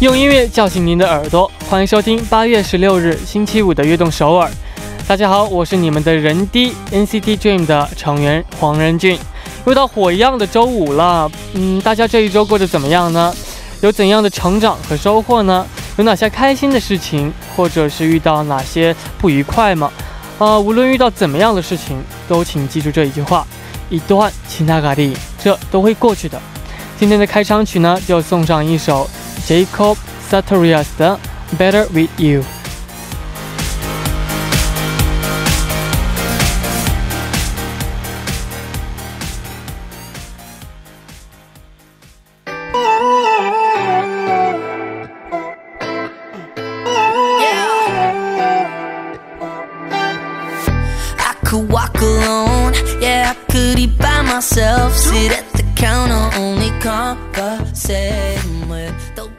用音乐叫醒您的耳朵，欢迎收听八月十六日星期五的悦动首尔。大家好，我是你们的人 D NCT Dream 的成员黄仁俊。又到火一样的周五了，嗯，大家这一周过得怎么样呢？有怎样的成长和收获呢？有哪些开心的事情，或者是遇到哪些不愉快吗？啊，无论遇到怎么样的事情，都请记住这一句话：一段其他咖喱，这都会过去的。今天的开场曲呢，就送上一首。Jacob Sartorius 的 Better with You。myself sit at the counter only conversation with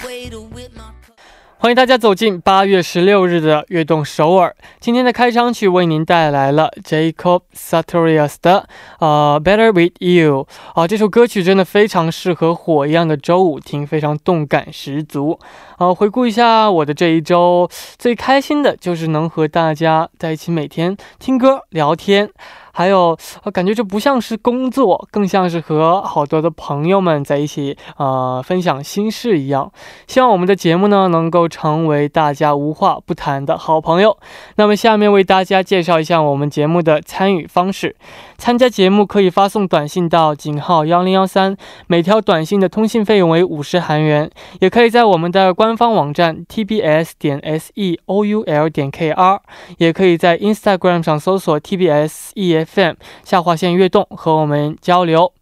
欢迎大家走进八月十六日的悦动首尔。今天的开场曲为您带来了 Jacob Sartorius 的呃 Better with You 啊，这首歌曲真的非常适合火一样的周五听，非常动感十足。啊，回顾一下我的这一周，最开心的就是能和大家在一起，每天听歌聊天。还有，感觉这不像是工作，更像是和好多的朋友们在一起，呃，分享心事一样。希望我们的节目呢，能够成为大家无话不谈的好朋友。那么，下面为大家介绍一下我们节目的参与方式。参加节目可以发送短信到井号幺零幺三，每条短信的通信费用为五十韩元。也可以在我们的官方网站 tbs 点 s e o u l 点 k r，也可以在 Instagram 上搜索 tbs efm 下划线悦动和我们交流。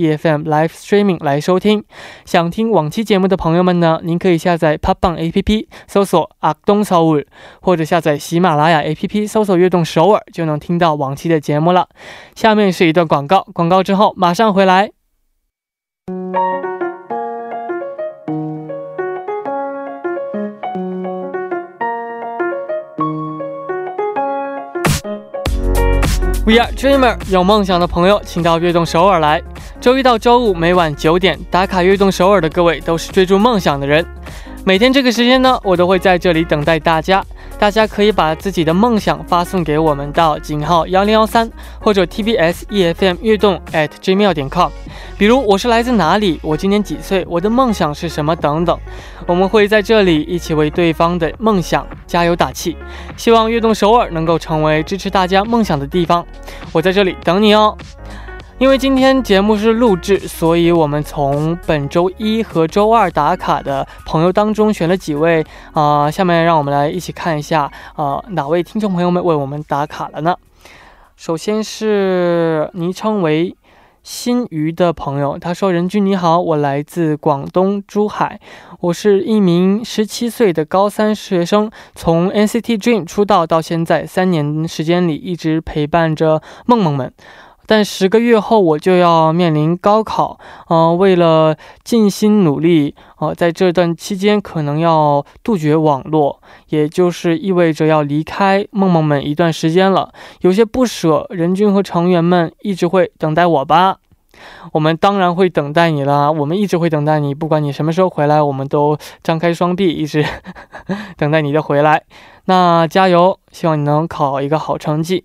EFM Live Streaming 来收听。想听往期节目的朋友们呢，您可以下载 p o p b a n APP。搜索阿东首尔，或者下载喜马拉雅 APP 搜索悦动首尔，就能听到往期的节目了。下面是一段广告，广告之后马上回来。We are dreamer，有梦想的朋友，请到悦动首尔来。周一到周五每晚九点打卡悦动首尔的各位，都是追逐梦想的人。每天这个时间呢，我都会在这里等待大家。大家可以把自己的梦想发送给我们到井号幺零幺三或者 TBS EFM 悦动 at gmail 点 com。比如我是来自哪里，我今年几岁，我的梦想是什么等等。我们会在这里一起为对方的梦想加油打气。希望悦动首尔能够成为支持大家梦想的地方。我在这里等你哦。因为今天节目是录制，所以我们从本周一和周二打卡的朋友当中选了几位啊，下面让我们来一起看一下啊，哪位听众朋友们为我们打卡了呢？首先是昵称为新鱼的朋友，他说：“任君你好，我来自广东珠海，我是一名十七岁的高三学生，从 NCT Dream 出道到现在三年时间里，一直陪伴着梦梦们。”但十个月后我就要面临高考，嗯，为了尽心努力，呃，在这段期间可能要杜绝网络，也就是意味着要离开梦梦们一段时间了，有些不舍。任君和成员们一直会等待我吧？我们当然会等待你啦，我们一直会等待你，不管你什么时候回来，我们都张开双臂，一直 等待你的回来。那加油，希望你能考一个好成绩。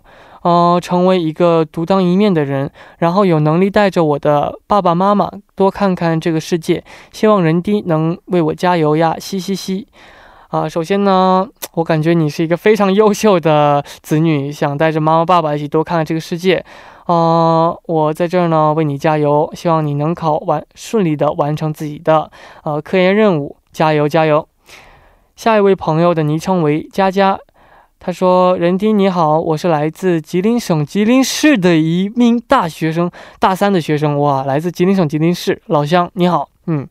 呃，成为一个独当一面的人，然后有能力带着我的爸爸妈妈多看看这个世界。希望人低能为我加油呀！嘻嘻嘻。啊，首先呢，我感觉你是一个非常优秀的子女，想带着妈妈爸爸一起多看看这个世界。啊，我在这儿呢，为你加油，希望你能考完顺利的完成自己的呃科研任务，加油加油。下一位朋友的昵称为佳佳，他说：“任丁你好，我是来自吉林省吉林市的一名大学生，大三的学生，哇，来自吉林省吉林市，老乡你好，嗯。”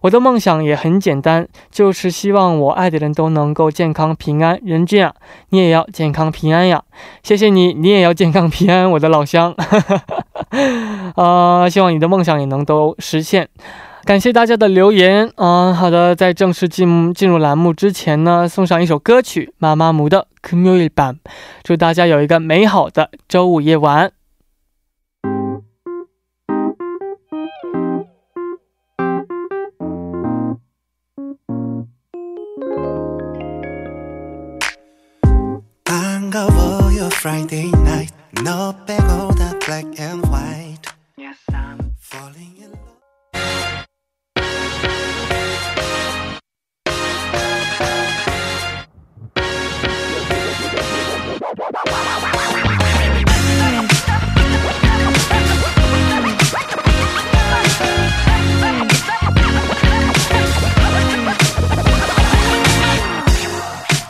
我的梦想也很简单，就是希望我爱的人都能够健康平安。任俊啊，你也要健康平安呀！谢谢你，你也要健康平安，我的老乡。啊，希望你的梦想也能都实现。感谢大家的留言嗯。好的，在正式进进入栏目之前呢，送上一首歌曲《妈妈母的 금요일 밤》，祝大家有一个美好的周五夜晚。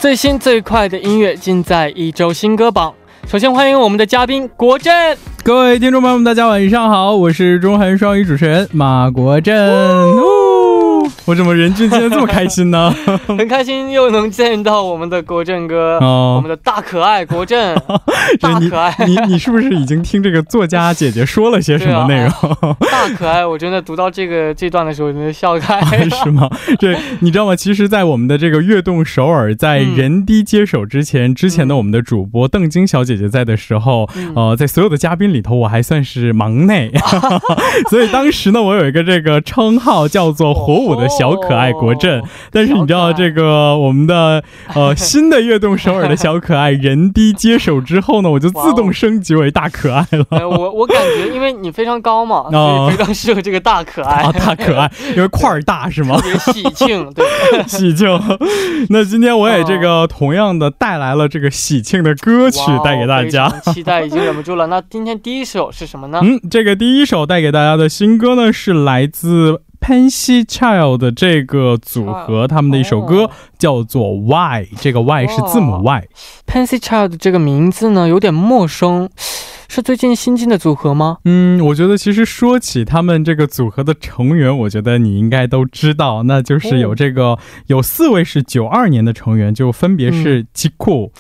最新最快的音乐尽在一周新歌榜。首先欢迎我们的嘉宾国振，各位听众朋友们，大家晚上好，我是中韩双语主持人马国振。我怎么人俊今天这么开心呢？很开心又能见到我们的国政哥，我们的大可爱国政，大可爱。你你是不是已经听这个作家姐姐说了些什么内容？大可爱，我真的读到这个这段的时候，真的笑开了。是吗？这你知道吗？其实，在我们的这个悦动首尔在人低接手之前，之前的我们的主播邓晶小姐姐在的时候，呃，在所有的嘉宾里头，我还算是忙内，所以当时呢，我有一个这个称号叫做火舞的。小可爱国振，但是你知道这个我们的呃新的悦动首尔的小可爱人低接手之后呢，我就自动升级为大可爱了。我我感觉因为你非常高嘛，所以非常适合这个大可爱。大可爱，因为块儿大是吗？特别喜庆，对，喜庆。那今天我也这个同样的带来了这个喜庆的歌曲带给大家，期待已经忍不住了。那今天第一首是什么呢？嗯，这个第一首带给大家的新歌呢是来自。Pansy Child 的这个组合，他们的一首歌叫做 Y，这个 Y 是字母 Y。Pansy Child 这个名字呢有点陌生，是最近新进的组合吗？嗯，我觉得其实说起他们这个组合的成员，我觉得你应该都知道，那就是有这个有四位是九二年的成员，就分别是 Jiku。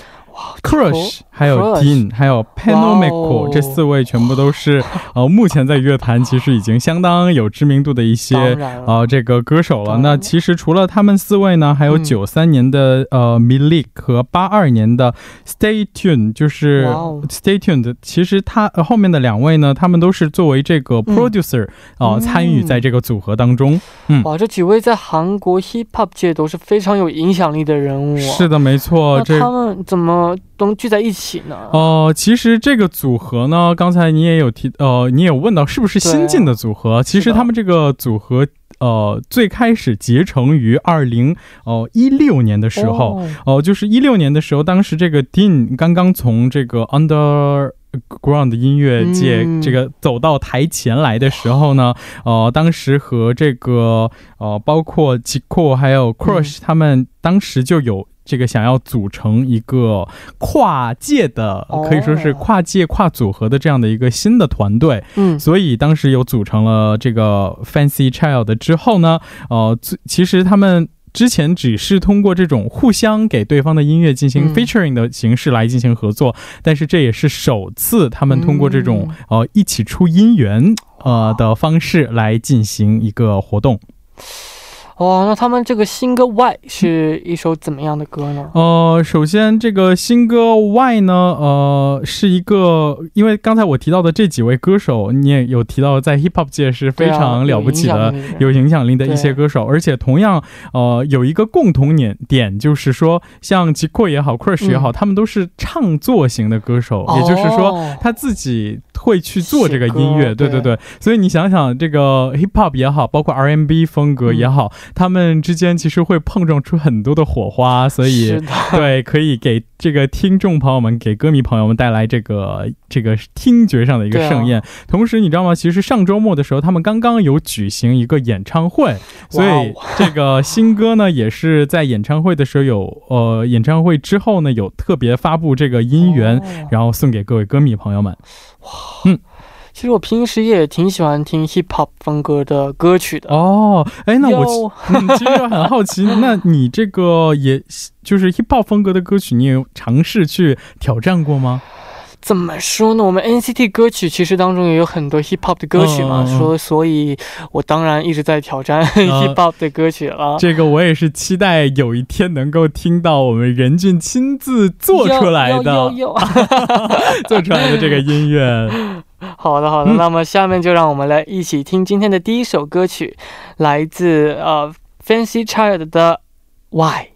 Crush，还有 Dean，还有 Panomico，这四位全部都是 呃，目前在乐坛其实已经相当有知名度的一些呃这个歌手了。那其实除了他们四位呢，还有九三年的呃 Milik 和八二年的 Stay Tuned，就是 Stay Tuned。其实他后面的两位呢，他们都是作为这个 producer 啊参与在这个组合当中。嗯，哇，这几位在韩国 Hip Hop 界都是非常有影响力的人物。是的，没错。这他们怎么？都聚在一起呢？哦，其实这个组合呢，刚才你也有提，呃，你也问到是不是新进的组合？其实他们这个组合，呃，最开始结成于二零哦一六年的时候，哦，就是一六年的时候，当时这个 Dean 刚刚从这个 Underground 音乐界这个走到台前来的时候呢，呃，当时和这个呃，包括 Jico 还有 Crush 他们当时就有。这个想要组成一个跨界的，可以说是跨界跨组合的这样的一个新的团队，嗯，所以当时有组成了这个 Fancy Child 之后呢，呃，其实他们之前只是通过这种互相给对方的音乐进行 featuring 的形式来进行合作，但是这也是首次他们通过这种呃一起出音源呃的方式来进行一个活动。哦，那他们这个新歌《Why》是一首怎么样的歌呢？呃，首先这个新歌《Why》呢，呃，是一个，因为刚才我提到的这几位歌手，你也有提到，在 hip hop 界是非常了不起的、有影响力的。一些歌手，而且同样，呃，有一个共同点点，就是说，像 Jiko 也好，Crush 也好，他们都是唱作型的歌手，也就是说，他自己。会去做这个音乐，对。对对，所以你想想，这个 hip hop 也好，包括 R&B 风格也好，他们之间其实会碰撞出很多的火花，所以对，可以给这个听众朋友们、给歌迷朋友们带来这个这个听觉上的一个盛宴。同时，你知道吗？其实上周末的时候，他们刚刚有举行一个演唱会，所以这个新歌呢，也是在演唱会的时候有呃，演唱会之后呢，有特别发布这个音源，然后送给各位歌迷朋友们。哇，嗯，其实我平时也挺喜欢听 hip hop 风格的歌曲的哦。哎，那我其实很好奇，那你这个也就是 hip hop 风格的歌曲，你有尝试去挑战过吗？怎么说呢？我们 NCT 歌曲其实当中也有很多 hip hop 的歌曲嘛，说，所以我当然一直在挑战 hip hop 的歌曲了。这个我也是期待有一天能够听到我们任俊亲自做出来的，做出来的这个音乐。好的，好的。那么下面就让我们来一起听今天的第一首歌曲，来自呃 Fancy Child 的 Why。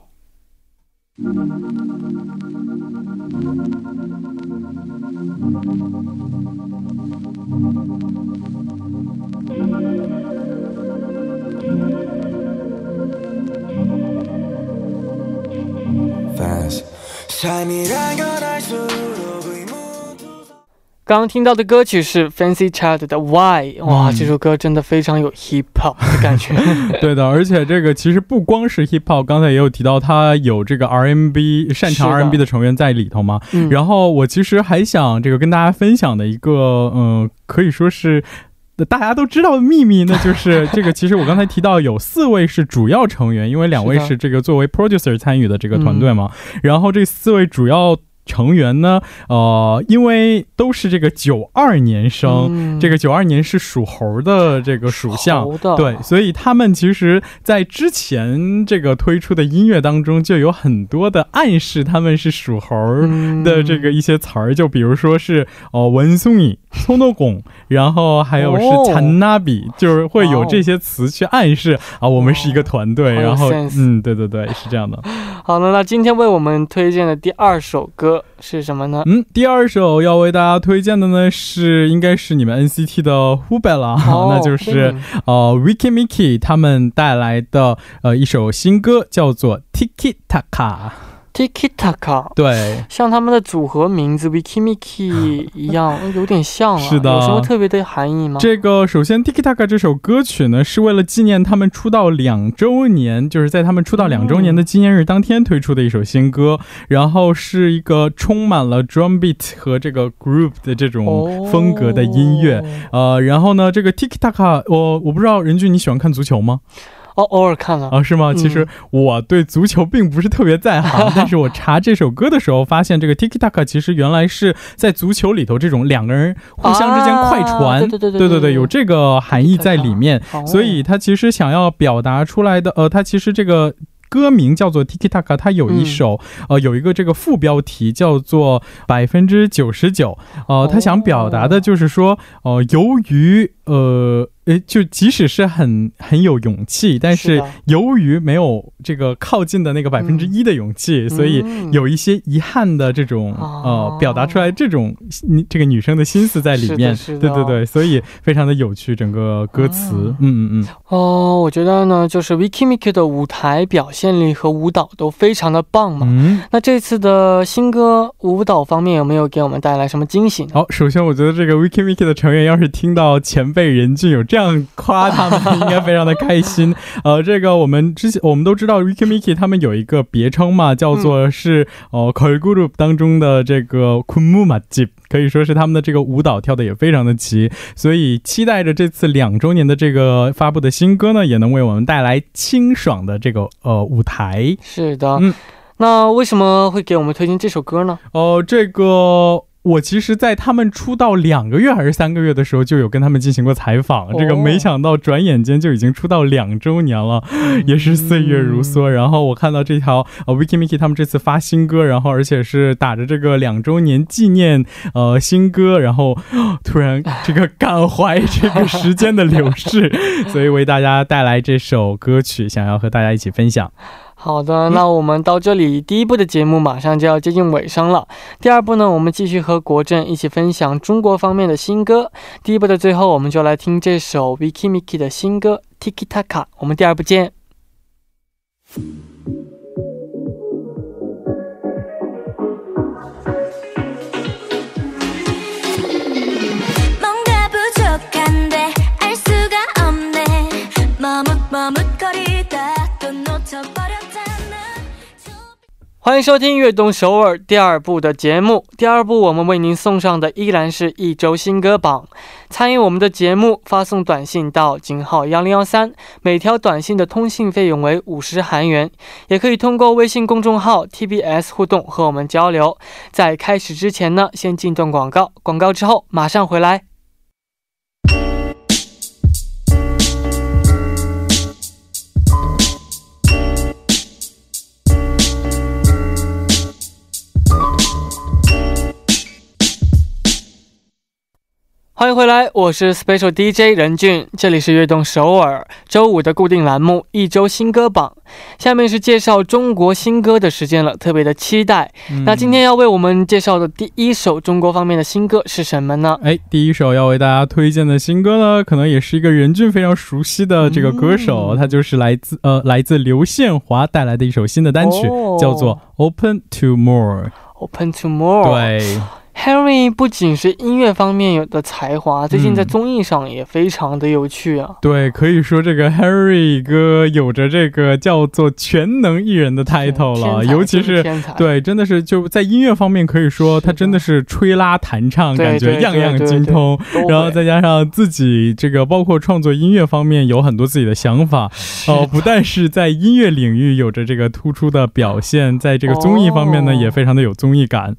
刚刚听到的歌曲是 Fancy Child 的 Why，哇，这首歌真的非常有 hip hop 的感觉。对的，而且这个其实不光是 hip hop，刚才也有提到他有这个 R&B 擅长 R&B 的成员在里头嘛。然后我其实还想这个跟大家分享的一个，嗯，可以说是大家都知道的秘密，那就是这个。其实我刚才提到有四位是主要成员，因为两位是这个作为 producer 参与的这个团队嘛。然后这四位主要。成员呢？呃，因为都是这个九二年生，这个九二年是属猴的这个属相，对，所以他们其实，在之前这个推出的音乐当中，就有很多的暗示，他们是属猴的这个一些词儿，就比如说是哦文松影、松多拱，然后还有是参纳比，就是会有这些词去暗示啊，我们是一个团队，然后嗯，对对对，是这样的。好的，那今天为我们推荐的第二首歌是什么呢？嗯，第二首要为大家推荐的呢是，应该是你们 NCT 的 h u b e 了，那就是呃 Vicky Mickey 他们带来的呃一首新歌，叫做 Tiki Taka。Tiki Taka，对，像他们的组合名字 Vicky Mickey 一样，有点像啊。是的，有什么特别的含义吗？这个首先 Tiki Taka 这首歌曲呢，是为了纪念他们出道两周年，就是在他们出道两周年的纪念日当天推出的一首新歌，然后是一个充满了 drum beat 和这个 group 的这种风格的音乐。呃，然后呢，这个 Tiki Taka，我我不知道任俊你喜欢看足球吗？哦，偶尔看了啊，是吗？其实我对足球并不是特别在行，但是我查这首歌的时候，发现这个 Tiki Taka 其实原来是在足球里头这种两个人互相之间快传，对对对对对，有这个含义在里面，所以他其实想要表达出来的，呃，他其实这个。歌名叫做 Tiki Taka，它有一首，呃，有一个这个副标题叫做百分之九十九，呃，他想表达的就是说，呃，由于，呃。诶，就即使是很很有勇气，但是由于没有这个靠近的那个百分之一的勇气，所以有一些遗憾的这种呃表达出来这种你这个女生的心思在里面，对对对，所以非常的有趣，整个歌词，嗯嗯嗯。哦，我觉得呢，就是 Vicky Mickey 的舞台表现力和舞蹈都非常的棒嘛。嗯。那这次的新歌舞蹈方面有没有给我们带来什么惊喜？好，首先我觉得这个 Vicky Mickey 的成员要是听到前辈任俊有。这样夸他们应该非常的开心。呃，这个我们之前我们都知道，Ricky Mickey 他们有一个别称嘛，叫做是呃 k o l Group 当中的这个 Kumu m a j i 可以说是他们的这个舞蹈跳的也非常的齐。所以期待着这次两周年的这个发布的新歌呢，也能为我们带来清爽的这个呃舞台。是的，嗯，那为什么会给我们推荐这首歌呢？哦，这个。我其实，在他们出道两个月还是三个月的时候，就有跟他们进行过采访。这个没想到，转眼间就已经出道两周年了，也是岁月如梭。然后我看到这条呃，Vicky Mickey 他们这次发新歌，然后而且是打着这个两周年纪念呃新歌，然后突然这个感怀这个时间的流逝，所以为大家带来这首歌曲，想要和大家一起分享。好的，那我们到这里，第一部的节目马上就要接近尾声了。第二部呢，我们继续和国政一起分享中国方面的新歌。第一部的最后，我们就来听这首 Vicky Mickey 的新歌 Tiki Taka。我们第二部见。欢迎收听《悦动首尔》第二部的节目。第二部我们为您送上的依然是一周新歌榜。参与我们的节目，发送短信到井号幺零幺三，每条短信的通信费用为五十韩元。也可以通过微信公众号 TBS 互动和我们交流。在开始之前呢，先进段广告，广告之后马上回来。欢迎回来，我是 Special DJ 任俊，这里是悦动首尔周五的固定栏目一周新歌榜。下面是介绍中国新歌的时间了，特别的期待。那今天要为我们介绍的第一首中国方面的新歌是什么呢？哎，第一首要为大家推荐的新歌呢，可能也是一个任俊非常熟悉的这个歌手，他就是来自呃来自刘宪华带来的一首新的单曲，叫做 Open to More，Open to More，对。Henry 不仅是音乐方面有的才华，最近在综艺上也非常的有趣啊。对，可以说这个 Harry 哥有着这个叫做全能艺人的 title 了，尤其是对，真的是就在音乐方面可以说他真的是吹拉弹唱，感觉样样精通。然后再加上自己这个包括创作音乐方面有很多自己的想法哦，不但是在音乐领域有着这个突出的表现，在这个综艺方面呢也非常的有综艺感。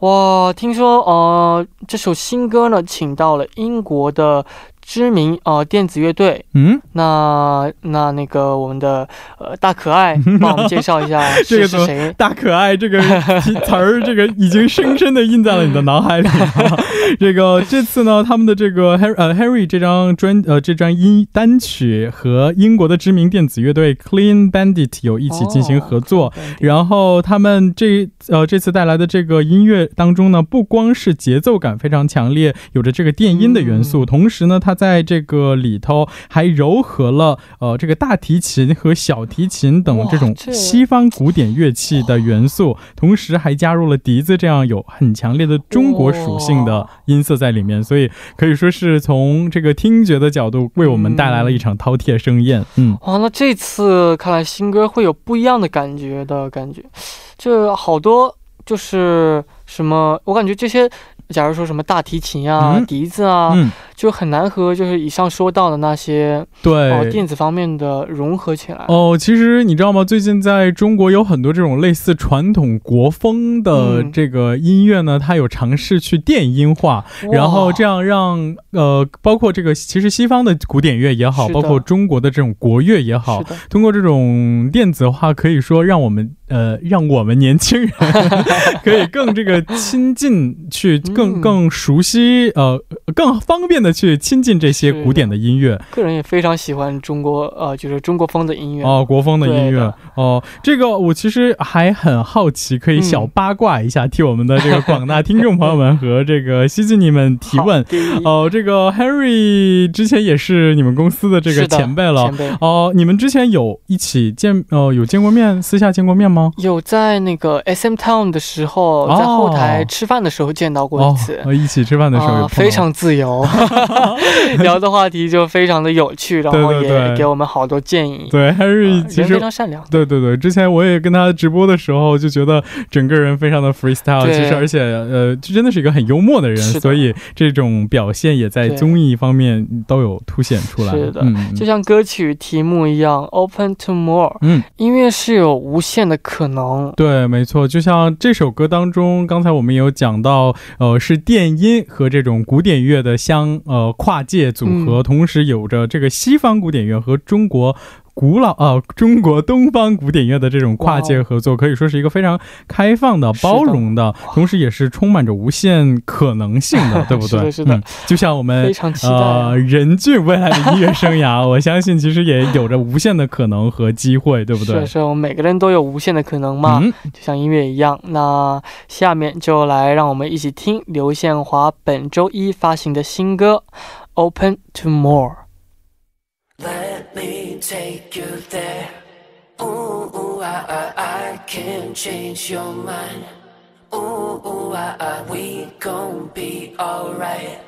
哇，听说呃，这首新歌呢，请到了英国的。知名呃电子乐队，嗯，那那那个我们的呃大可爱，帮我们介绍一下这个是谁？大可爱这个 词儿，这个已经深深的印在了你的脑海里。这个这次呢，他们的这个 Harry 呃 Harry 这张专呃这张音单曲和英国的知名电子乐队 Clean Bandit 有一起进行合作，然后他们这呃这次带来的这个音乐当中呢，不光是节奏感非常强烈，有着这个电音的元素，同时呢，它在这个里头还糅合了呃这个大提琴和小提琴等这种西方古典乐器的元素，同时还加入了笛子这样有很强烈的中国属性的音色在里面，所以可以说是从这个听觉的角度为我们带来了一场饕餮盛宴。嗯，哇，那这次看来新歌会有不一样的感觉的感觉，这好多就是什么，我感觉这些。假如说什么大提琴啊、笛子啊，就很难和就是以上说到的那些对电子方面的融合起来。哦，其实你知道吗？最近在中国有很多这种类似传统国风的这个音乐呢，它有尝试去电音化，然后这样让呃，包括这个其实西方的古典乐也好，包括中国的这种国乐也好，通过这种电子化，可以说让我们。呃，让我们年轻人 可以更这个亲近，去更更熟悉，呃，更方便的去亲近这些古典的音乐。个人也非常喜欢中国，呃，就是中国风的音乐哦，国风的音乐哦。这个我其实还很好奇，可以小八卦一下，替我们的这个广大听众朋友们和这个西西尼们提问。哦，这个 Harry 之前也是你们公司的这个前辈了。哦，你们之前有一起见，呃，有见过面，私下见过面吗？有在那个 SM Town 的时候，在后台吃饭的时候见到过一次。哦一起吃饭的时候有，非常自由。聊的话题就非常的有趣，然后也给我们好多建议。对，还是其实非常善良。对对对，之前我也跟他直播的时候就觉得整个人非常的 freestyle，其实而且呃，就真的是一个很幽默的人，所以这种表现也在综艺方面都有凸显出来。是的，就像歌曲题目一样，Open to More。嗯，音乐是有无限的可能。对，没错，就像这首歌当中，刚才我们有讲到，呃，是电音和这种古典乐的相呃跨界组合，同时有着这个西方古典乐和中国。古老啊，中国东方古典乐的这种跨界合作，可以说是一个非常开放的、包容的，同时也是充满着无限可能性的，对不对？是的，就像我们呃任俊未来的音乐生涯，我相信其实也有着无限的可能和机会，对不对？是是，我们每个人都有无限的可能嘛，就像音乐一样。那下面就来让我们一起听刘宪华本周一发行的新歌《Open to More》。Let me take you there. Ooh, ooh I, I, I can change your mind. Ooh, ooh I, I, we gon' be alright.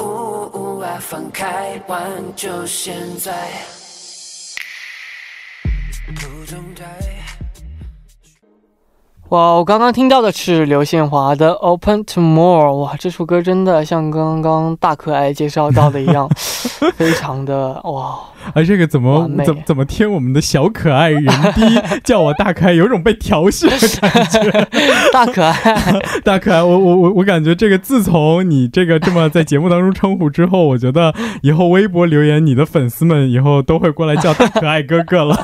Ooh, ooh I 放开玩就现在。不动态。 哇，我刚刚听到的是刘宪华的《Open Tomorrow》。哇，这首歌真的像刚刚大可爱介绍到的一样，非常的哇。啊，这个怎么怎么怎么听我们的小可爱人低 叫我大可爱，有种被调戏的感觉。大可爱，大可爱，我我我我感觉这个自从你这个这么在节目当中称呼之后，我觉得以后微博留言，你的粉丝们以后都会过来叫大可爱哥哥了。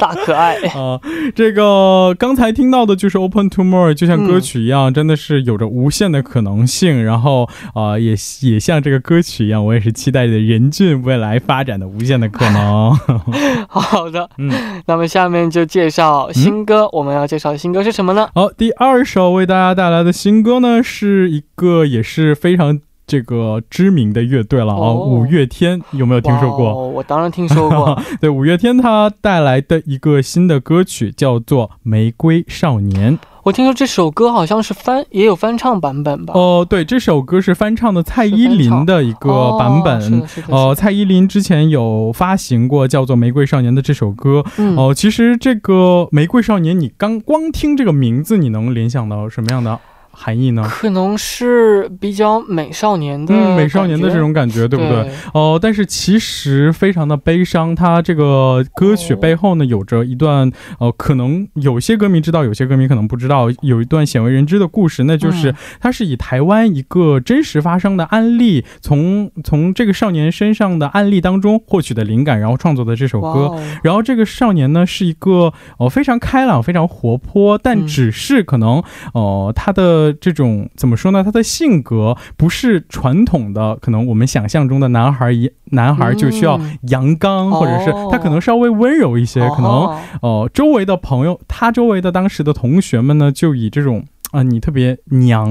大可爱啊，这个刚才听到的就是 Open to More，就像歌曲一样，真的是有着无限的可能性。然后啊，也也像这个歌曲一样，我也是期待着人俊未来发展的无限的。可能 好的，嗯，那么下面就介绍新歌。我们要介绍的新歌是什么呢？好，第二首为大家带来的新歌呢，是一个也是非常这个知名的乐队了啊，五月天有没有听说过？我当然听说过。对，五月天他带来的一个新的歌曲叫做《玫瑰少年》。我听说这首歌好像是翻，也有翻唱版本吧？哦，对，这首歌是翻唱的蔡依林的一个版本。哦，蔡依林之前有发行过叫做《玫瑰少年》的这首歌。哦，其实这个《玫瑰少年》，你刚光听这个名字，你能联想到什么样的？含义呢？可能是比较美少年的，美少年的这种感觉，对不对？哦，但是其实非常的悲伤。它这个歌曲背后呢，有着一段呃，可能有些歌迷知道，有些歌迷可能不知道，有一段鲜为人知的故事，那就是它是以台湾一个真实发生的案例，从从这个少年身上的案例当中获取的灵感，然后创作的这首歌。然后这个少年呢，是一个呃非常开朗、非常活泼，但只是可能呃他的。这种怎么说呢？他的性格不是传统的，可能我们想象中的男孩一男孩就需要阳刚，或者是他可能稍微温柔一些。可能哦，周围的朋友，他周围的当时的同学们呢，就以这种啊，你特别娘，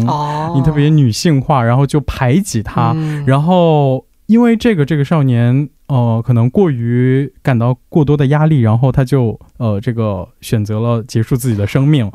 你特别女性化，然后就排挤他。然后因为这个，这个少年哦，可能过于感到过多的压力，然后他就呃，这个选择了结束自己的生命。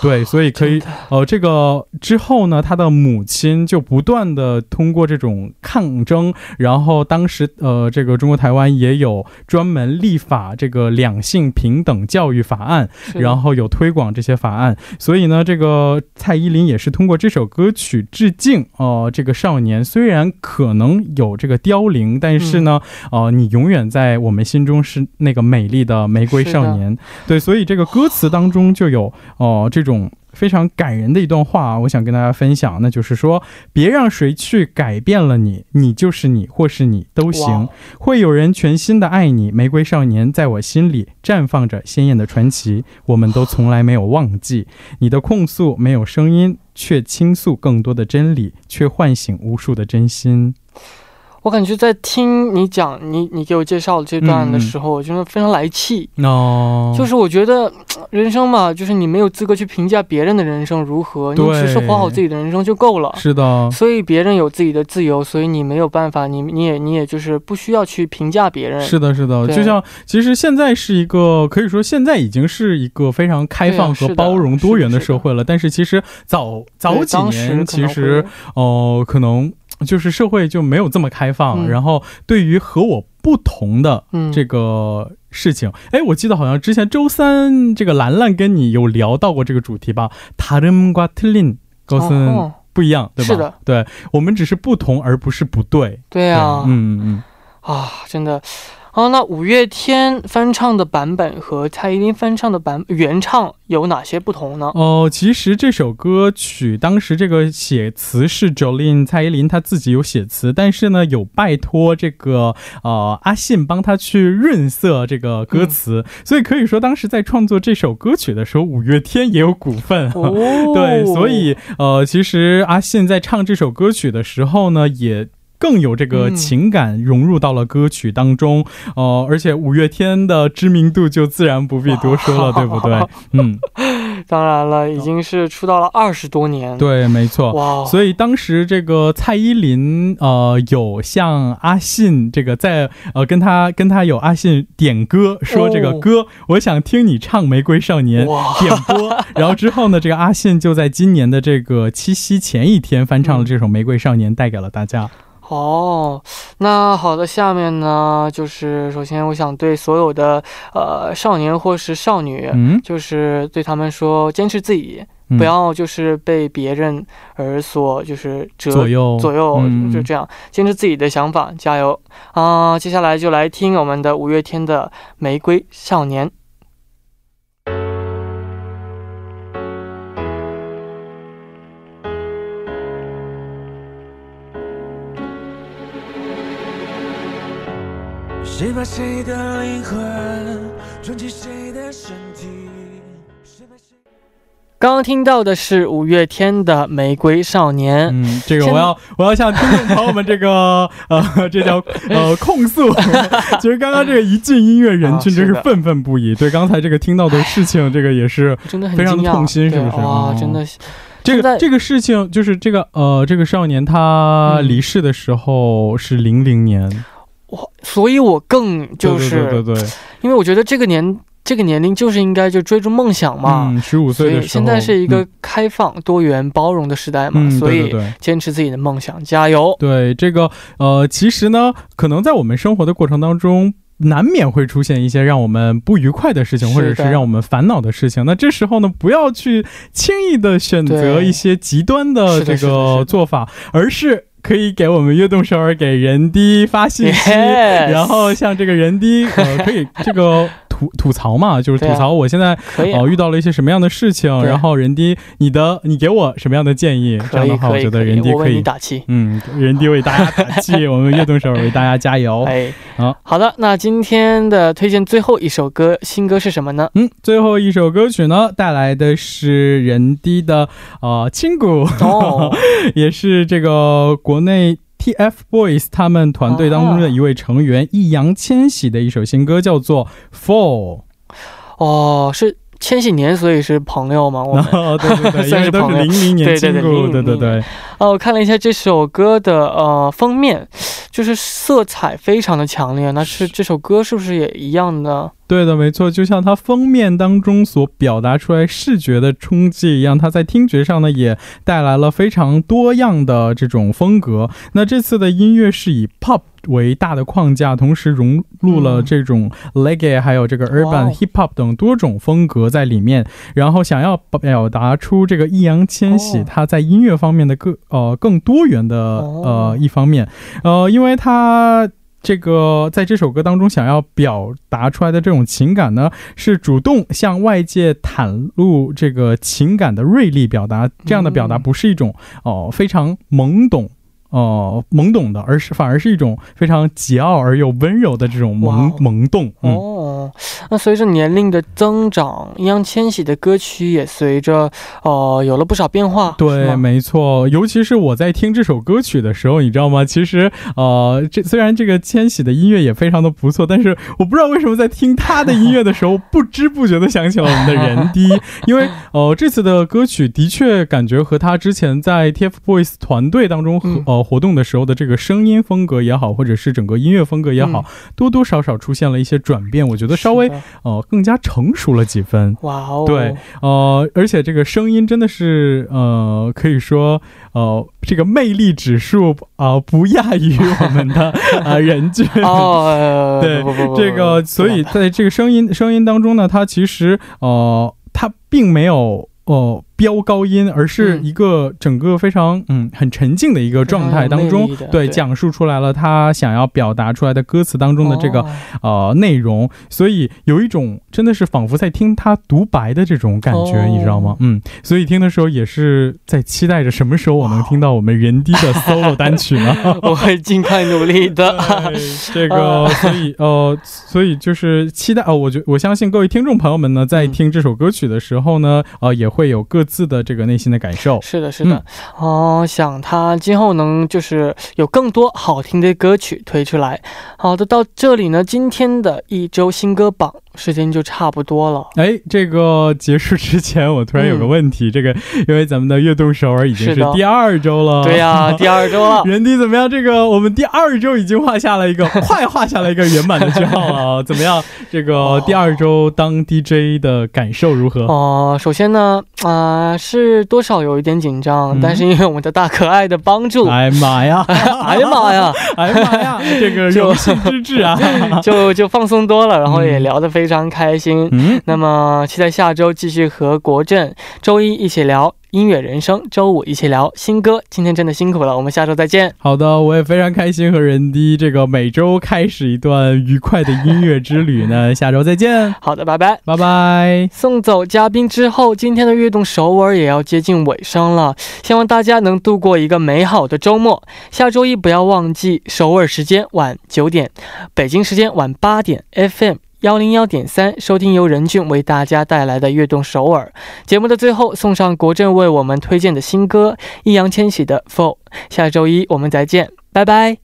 对，所以可以，呃，这个之后呢，他的母亲就不断的通过这种抗争，然后当时，呃，这个中国台湾也有专门立法这个两性平等教育法案，然后有推广这些法案，所以呢，这个蔡依林也是通过这首歌曲致敬，哦，这个少年。虽然可能有这个凋零，但是呢，哦，你永远在我们心中是那个美丽的玫瑰少年，对，所以这个歌词当中就有，哦。这种非常感人的一段话，我想跟大家分享，那就是说，别让谁去改变了你，你就是你，或是你都行，会有人全心的爱你。玫瑰少年在我心里绽放着鲜艳的传奇，我们都从来没有忘记你的控诉，没有声音，却倾诉更多的真理，却唤醒无数的真心。我感觉在听你讲你你给我介绍这段的时候，我觉得非常来气。哦，就是我觉得人生嘛，就是你没有资格去评价别人的人生如何，你只是活好自己的人生就够了。是的。所以别人有自己的自由，所以你没有办法，你你也你也就是不需要去评价别人。是的，是的。就像其实现在是一个可以说现在已经是一个非常开放和包容多元的社会了，但是其实早早几年其实哦可能。就是社会就没有这么开放，然后对于和我不同的这个事情，哎，我记得好像之前周三这个兰兰跟你有聊到过这个主题吧？塔伦瓜特林，高森不一样，对吧？是的，对我们只是不同，而不是不对。对啊，嗯嗯，啊，真的。啊，那五月天翻唱的版本和蔡依林翻唱的版原唱有哪些不同呢？哦、其实这首歌曲当时这个写词是 Jolin 蔡依林她自己有写词，但是呢有拜托这个呃阿信帮她去润色这个歌词，所以可以说当时在创作这首歌曲的时候，五月天也有股份。哦，对，所以呃，其实阿信在唱这首歌曲的时候呢，也。更有这个嗯情感融入到了歌曲当中，呃，而且五月天的知名度就自然不必多说了，对不对？嗯，当然了，已经是出道了二十多年。，对，没错。哇，所以当时这个蔡依林呃有向阿信这个在呃跟他跟他有阿信点歌说这个哦歌、我想听你唱《玫瑰少年》点播，然后之后呢，这个阿信就在今年的这个七夕前一天翻唱了这首《玫瑰少年》，带给了大家。哦，那好的，下面呢，就是首先我想对所有的呃少年或是少女，嗯，就是对他们说，坚持自己，嗯。不要就是被别人而所就是折左右左右，嗯。就这样坚持自己的想法，加油。啊、接下来就来听我们的五月天的《玫瑰少年》。谁把谁的灵魂装进谁的身体？谁把谁刚刚听到的是五月天的《玫瑰少年》。嗯，这个我要我要向听众朋友们这个 呃，这叫呃控诉。其实刚刚这个一进音乐，人群真是愤愤不已。对刚才这个听到的事情，这个也是真的很痛心是不是对哇，嗯真的是这个这个事情，就是这个呃，这个少年他嗯离世的时候是零零年，哇，所以我更就是对对因为我觉得这个年这个年龄就是应该就追逐梦想嘛。嗯，十五所以岁的时候，现在是一个嗯开放、多元、包容的时代嘛，嗯，所以坚持自己的梦想，加油！对这个呃，其实呢，可能在我们生活的过程当中。难免会出现一些让我们不愉快的事情，或者是让我们烦恼的事情。那这时候呢，不要去轻易的选择一些极端的这个做法，而是可以给我们悦动首尔给人低发信息然后像这个人低呃，可以这个吐吐槽嘛，就是吐槽我现在哦，遇到了一些什么样的事情，然后人低，你的你给我什么样的建议？这样的话，我觉得人低可以，打气。嗯，人低为大家打气，我们乐动手为大家加油。哎，好好的，那今天的推荐最后一首歌，新歌是什么呢？嗯，最后一首歌曲呢，带来的是人低的呃亲骨，哦，也是这个国内 TFBOYS 他们团队当中的一位成员易烊千玺的一首新歌，叫做《Fall》。哦，是千禧年，所以是朋友嘛？我们 哦，对对对，因算是朋友为都是零零年进入对亲骨，00对对对，哦，我看了一下这首歌的呃封面，就是色彩非常的强烈。那是这首歌是不是也一样的？对的，没错，就像它封面当中所表达出来视觉的冲击一样，它在听觉上呢也带来了非常多样的这种风格。那这次的音乐是以 pop 为大的框架，同时融入了嗯这种 l e g g a e 还有这个 urban 哦 hip hop 等多种风格在里面，然后想要表达出这个易烊千玺哦他在音乐方面的更呃更多元的哦呃一方面，呃，因为他。这个在这首歌当中想要表达出来的这种情感呢，是主动向外界袒露这个情感的锐利表达。这样的表达嗯不是一种哦、非常懵懂。哦、懵懂的，而是反而是一种非常桀骜而又温柔的这种萌哦萌动。嗯，哦，那随着年龄的增长，易烊千玺的歌曲也随着呃有了不少变化。对，没错。尤其是我在听这首歌曲的时候，你知道吗？其实，呃，这虽然这个千玺的音乐也非常的不错，但是我不知道为什么在听他的音乐的时候，不知不觉的想起了我们的人低，因为呃，这次的歌曲的确感觉和他之前在 TFBOYS 团队当中和、嗯呃活动的时候的这个声音风格也好，或者是整个音乐风格也好，嗯多多少少出现了一些转变。我觉得稍微是呃更加成熟了几分。哇哦，对，呃，而且这个声音真的是呃，可以说呃，这个魅力指数啊、不亚于我们的啊、人均。哦，对不不不不这个，所以在这个声音声音当中呢，它其实呃，它并没有呃飙高音，而是嗯一个整个非常嗯很沉静的一个状态当中对对讲述出来了他想要表达出来的歌词当中的这个、哦呃内容，所以有一种真的是仿佛在听他独白的这种感觉，哦你知道吗？嗯，所以听的时候也是在期待着什么时候我能听到我们人低的 solo 单曲呢？我会尽快努力的。这个，所以呃，所以就是期待哦，我觉我相信各位听众朋友们呢，在嗯听这首歌曲的时候呢，呃，也会有各自的这个内心的感受。是的，是的，哦，想他今后能就是有更多好听的歌曲推出来。好的，到这里呢，今天的一周新歌榜时间就差不多了。哎，这个结束之前，我突然有个问题，这个因为咱们的悦动首尔已经是第二周了，对呀、第二周了。人低怎么样？这个我们第二周已经画下了一个 快画下了一个圆满的句号了，怎么样？这个第二周当 DJ 的感受如何？哦、首先呢，啊、是多少有一点紧张，嗯但是因为我们的大可爱的帮助，哎呀妈呀！哎呀妈呀，哎呀妈呀！这个就荣幸之至啊！就就放松多了，然后也嗯聊得非常开心。嗯，那么期待下周继续和国振周一一起聊音乐人生，周五一起聊新歌。今天真的辛苦了，我们下周再见。好的，我也非常开心和人低这个每周开始一段愉快的音乐之旅呢。下周再见，好的，拜拜。拜拜。送走嘉宾之后，今天的悦动首尔也要接近尾声了，希望大家能度过一个美好的周末。下周一不要忘记首尔时间晚九点，北京时间晚八点，FM。幺零幺点三，收听由任俊为大家带来的《悦动首尔》节目的最后，送上国振为我们推荐的新歌易烊千玺的《否》。下周一我们再见，拜拜。